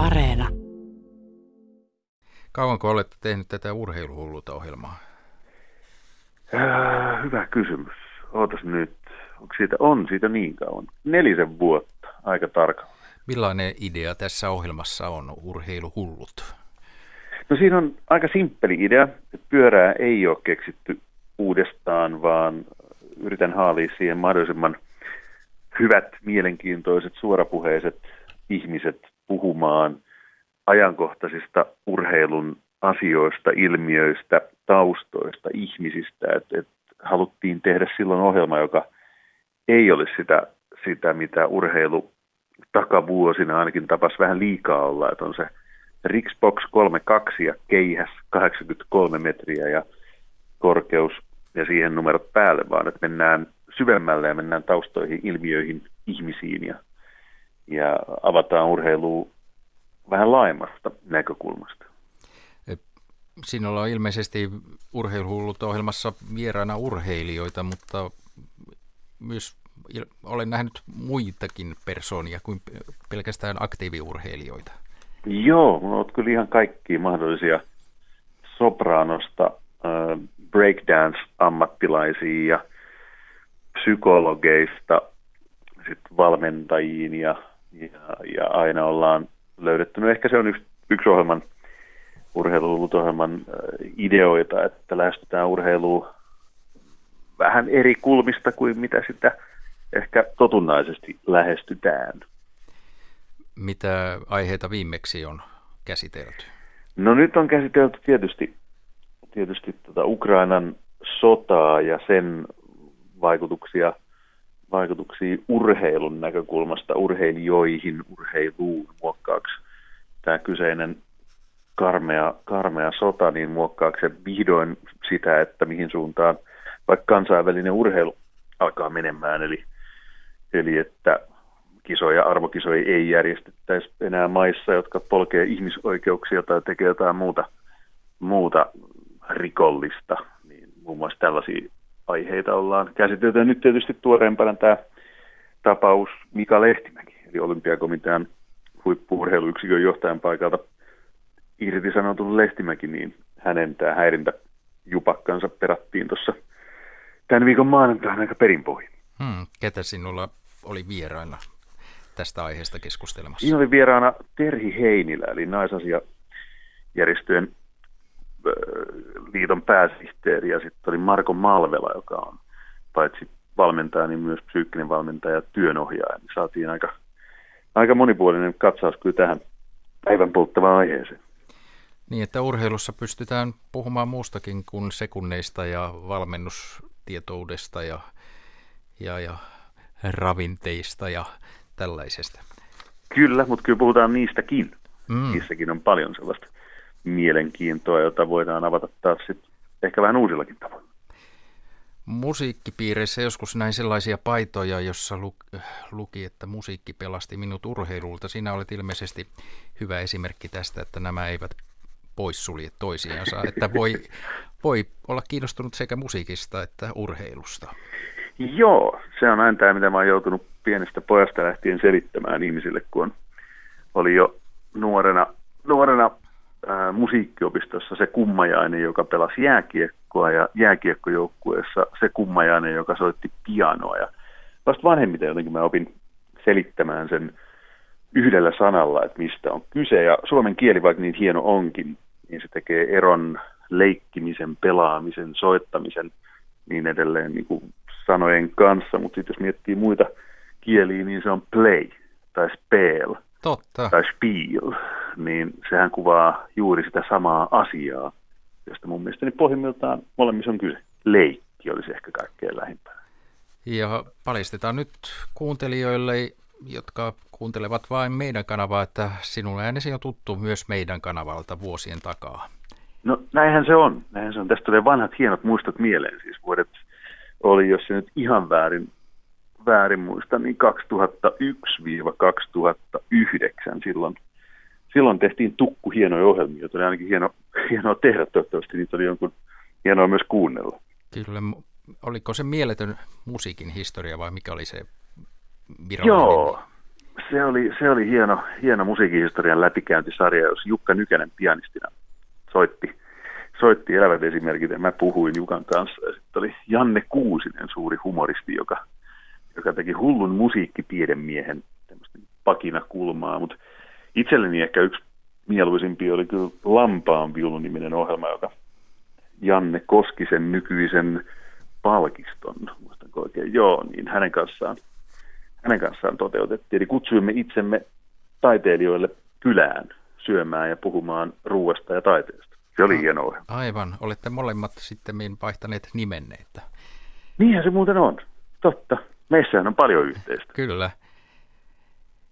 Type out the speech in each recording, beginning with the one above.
Areena. Kauanko olette tehnyt tätä urheiluhulluta ohjelmaa? Äh, hyvä kysymys. Ootas nyt. Onko siitä, on siitä niin kauan? Nelisen vuotta, aika tarkalleen. Millainen idea tässä ohjelmassa on, urheiluhullut? No siinä on aika simppeli idea, että pyörää ei ole keksitty uudestaan, vaan yritän haalia siihen mahdollisimman hyvät, mielenkiintoiset, suorapuheiset ihmiset puhumaan ajankohtaisista urheilun asioista, ilmiöistä, taustoista, ihmisistä. Et, et haluttiin tehdä silloin ohjelma, joka ei olisi sitä, sitä mitä urheilu takavuosina ainakin tapas vähän liikaa olla, että on se Rixbox 32 ja keihäs 83 metriä ja korkeus ja siihen numerot päälle, vaan että mennään syvemmälle ja mennään taustoihin, ilmiöihin, ihmisiin ja, ja avataan urheilua vähän laajemmasta näkökulmasta. Sinulla on ilmeisesti urheiluhullut ohjelmassa vieraana urheilijoita, mutta myös olen nähnyt muitakin persoonia kuin pelkästään aktiiviurheilijoita. Joo, mulla on kyllä ihan kaikki mahdollisia sopranosta breakdance-ammattilaisia ja psykologeista sitten valmentajiin ja, ja, ja aina ollaan löydetty. No ehkä se on yksi, yksi ohjelman, urheilulutohjelman ideoita, että lähestytään urheilua vähän eri kulmista kuin mitä sitä ehkä totunnaisesti lähestytään. Mitä aiheita viimeksi on käsitelty? No nyt on käsitelty tietysti, tietysti tota Ukrainan sotaa ja sen vaikutuksia, vaikutuksia urheilun näkökulmasta urheilijoihin, urheiluun muokkaaksi tämä kyseinen karmea, karmea sota, niin muokkaako se vihdoin sitä, että mihin suuntaan vaikka kansainvälinen urheilu alkaa menemään, eli, eli että kisoja, arvokisoja ei järjestettäisi enää maissa, jotka polkee ihmisoikeuksia tai tekee jotain muuta, muuta rikollista. Niin muun muassa tällaisia aiheita ollaan käsitelty. Ja nyt tietysti tuoreempana tämä tapaus Mika Lehtimäki, eli olympiakomitean huippuurheiluyksikön johtajan paikalta irtisanotun Lehtimäki, niin hänen tämä häirintä jupakkansa perattiin tuossa tämän viikon maanantaina aika perinpohjin. Hmm, ketä sinulla oli vieraina tästä aiheesta keskustelemassa? Siinä oli vieraana Terhi Heinilä, eli naisasiajärjestöjen liiton pääsihteeri, ja sitten oli Marko Malvela, joka on paitsi valmentaja, niin myös psyykkinen valmentaja ja työnohjaaja. Niin saatiin aika, aika monipuolinen katsaus kyllä tähän päivän polttavaan aiheeseen. Niin, että urheilussa pystytään puhumaan muustakin kuin sekunneista ja valmennustietoudesta ja, ja, ja ravinteista ja tällaisesta. Kyllä, mutta kyllä puhutaan niistäkin. Mm. Niissäkin on paljon sellaista mielenkiintoa, jota voidaan avata taas sit ehkä vähän uusillakin tavoin. Musiikkipiireissä joskus näin sellaisia paitoja, jossa luki, että musiikki pelasti minut urheilulta. Sinä olet ilmeisesti hyvä esimerkki tästä, että nämä eivät poissulje toisiansa, että voi, voi olla kiinnostunut sekä musiikista että urheilusta. Joo, se on aina tämä, mitä mä oon joutunut pienestä pojasta lähtien selittämään ihmisille, kun on, oli jo nuorena, nuorena ää, musiikkiopistossa se kummajainen, joka pelasi jääkiekkoa ja jääkiekkojoukkueessa se kummajainen, joka soitti pianoa. Ja vasta vanhemmiten jotenkin mä opin selittämään sen yhdellä sanalla, että mistä on kyse. Ja suomen kieli, vaikka niin hieno onkin, niin se tekee eron leikkimisen, pelaamisen, soittamisen niin edelleen niin kuin sanojen kanssa, mutta sitten jos miettii muita kieliä, niin se on play tai spell Totta. tai spiel, niin sehän kuvaa juuri sitä samaa asiaa, josta mun mielestäni pohjimmiltaan molemmissa on kyse. Leikki olisi ehkä kaikkein lähimpänä. Ja paljastetaan nyt kuuntelijoille, jotka kuuntelevat vain meidän kanavaa, että sinulle äänesi on tuttu myös meidän kanavalta vuosien takaa. No näinhän se on. Näinhän se on. Tästä tulee vanhat hienot muistot mieleen. Siis vuodet oli, jos se nyt ihan väärin, väärin muista, niin 2001-2009 silloin. Silloin tehtiin tukku hienoja ohjelmia, joita oli ainakin hieno, hienoa tehdä toivottavasti, niitä oli jonkun hienoa myös kuunnella. Kyllä, oliko se mieletön musiikin historia vai mikä oli se virallinen? Joo, se oli, se oli hieno, hieno musiikihistorian läpikäyntisarja, jos Jukka Nykänen pianistina soitti, soitti elävät esimerkit ja mä puhuin Jukan kanssa. Ja sitten oli Janne Kuusinen, suuri humoristi, joka, joka teki hullun musiikkitiedemiehen pakina kulmaa, mutta itselleni ehkä yksi mieluisimpi oli kyllä Lampaan viulun-niminen ohjelma, joka Janne Koskisen nykyisen palkiston, muistanko oikein, joo, niin hänen kanssaan, hänen kanssaan toteutettiin. Eli kutsuimme itsemme taiteilijoille kylään syömään ja puhumaan ruuasta ja taiteesta. Se oli no, hieno ohjelma. Aivan, olette molemmat sitten vaihtaneet nimenne. Niinhän se muuten on, totta. Meissähän on paljon yhteistä. Kyllä.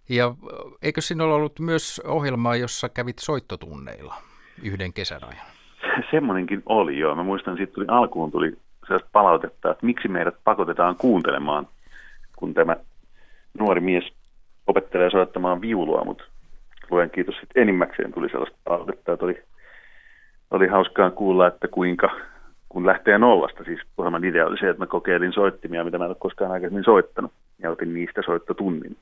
Ja eikö sinulla ollut myös ohjelmaa, jossa kävit soittotunneilla yhden kesän ajan? Semmoinenkin oli, joo. Mä muistan, että tuli, alkuun tuli sellaista palautetta, että miksi meidät pakotetaan kuuntelemaan, kun tämä nuori mies opettelee soittamaan viulua, mutta luen kiitos sitten enimmäkseen tuli sellaista palautetta, että oli, oli hauskaa kuulla, että kuinka, kun lähtee nollasta, siis ohjelman idea oli se, että mä kokeilin soittimia, mitä mä en ole koskaan aikaisemmin soittanut, ja otin niistä soittotunnin.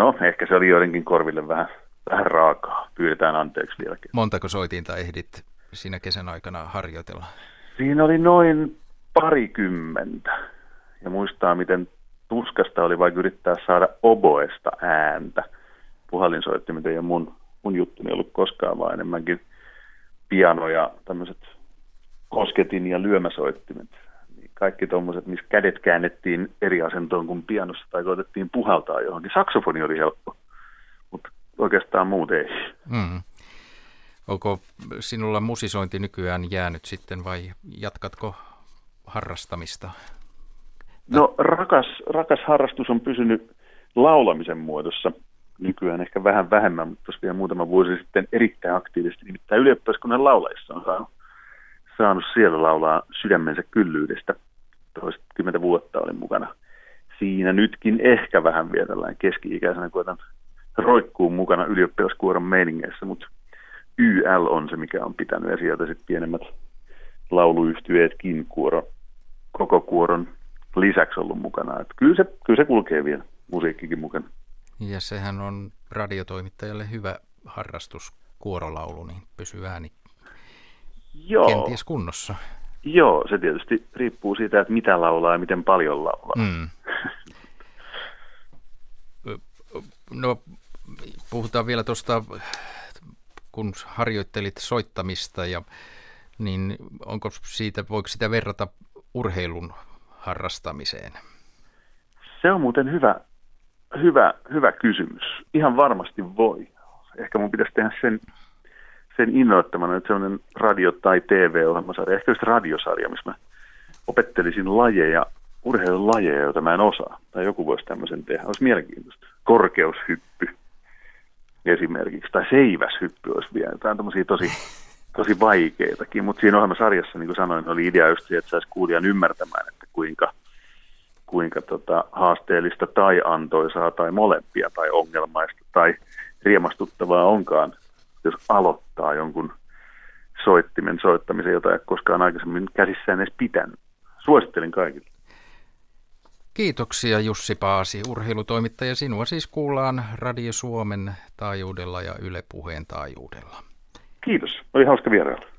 No, ehkä se oli joidenkin korville vähän, vähän raakaa. Pyydetään anteeksi vieläkin. Montako soitinta ehdit siinä kesän aikana harjoitella? Siinä oli noin parikymmentä. Ja muistaa, miten tuskasta oli vaikka yrittää saada oboesta ääntä. Puhallinsoittimet ei ole mun, mun juttuni ollut koskaan, vaan enemmänkin piano ja tämmöiset kosketin ja lyömäsoittimet kaikki tuommoiset, missä kädet käännettiin eri asentoon kuin pianossa tai koetettiin puhaltaa johonkin. Saksofoni oli helppo, mutta oikeastaan muut ei. Mm. Onko sinulla musisointi nykyään jäänyt sitten vai jatkatko harrastamista? No rakas, rakas harrastus on pysynyt laulamisen muodossa nykyään ehkä vähän vähemmän, mutta tosiaan vielä muutama vuosi sitten erittäin aktiivisesti, nimittäin ylioppilaskunnan laulajissa on saanut, saanut siellä laulaa sydämensä kyllyydestä toistakymmentä vuotta olin mukana siinä. Nytkin ehkä vähän vielä tällainen keski-ikäisenä koetan roikkuun mukana ylioppilaskuoron meiningeissä, mutta YL on se, mikä on pitänyt ja sieltä sitten pienemmät lauluyhtyeetkin kuoro, koko kuoron lisäksi ollut mukana. Että kyllä, se, kyllä se kulkee vielä, musiikkikin mukana. Ja sehän on radiotoimittajalle hyvä harrastus, kuorolaulu, niin pysyy ääni Joo. kenties kunnossa. Joo, se tietysti riippuu siitä, että mitä laulaa ja miten paljon laulaa. Mm. No, puhutaan vielä tuosta, kun harjoittelit soittamista, ja, niin onko siitä, voiko sitä verrata urheilun harrastamiseen? Se on muuten hyvä, hyvä, hyvä kysymys. Ihan varmasti voi. Ehkä mun pitäisi tehdä sen sen innoittamana, että sellainen radio- tai TV-ohjelmasarja, ehkä just radiosarja, missä mä opettelisin lajeja, urheilulajeja, joita mä en osaa. Tai joku voisi tämmöisen tehdä. Olisi mielenkiintoista. Korkeushyppy esimerkiksi, tai seiväshyppy olisi vielä. Tämä on tämmöisiä tosi, tosi vaikeitakin, mutta siinä ohjelmasarjassa, niin kuin sanoin, oli idea just se, että saisi kuulijan ymmärtämään, että kuinka, kuinka tota, haasteellista tai antoisaa tai molempia tai ongelmaista tai riemastuttavaa onkaan jos aloittaa jonkun soittimen soittamisen, jota ei koskaan aikaisemmin käsissään edes pitänyt. Suosittelin kaikille. Kiitoksia Jussi Paasi, urheilutoimittaja. Sinua siis kuullaan Radio Suomen taajuudella ja Yle Puheen taajuudella. Kiitos, oli hauska vierailla.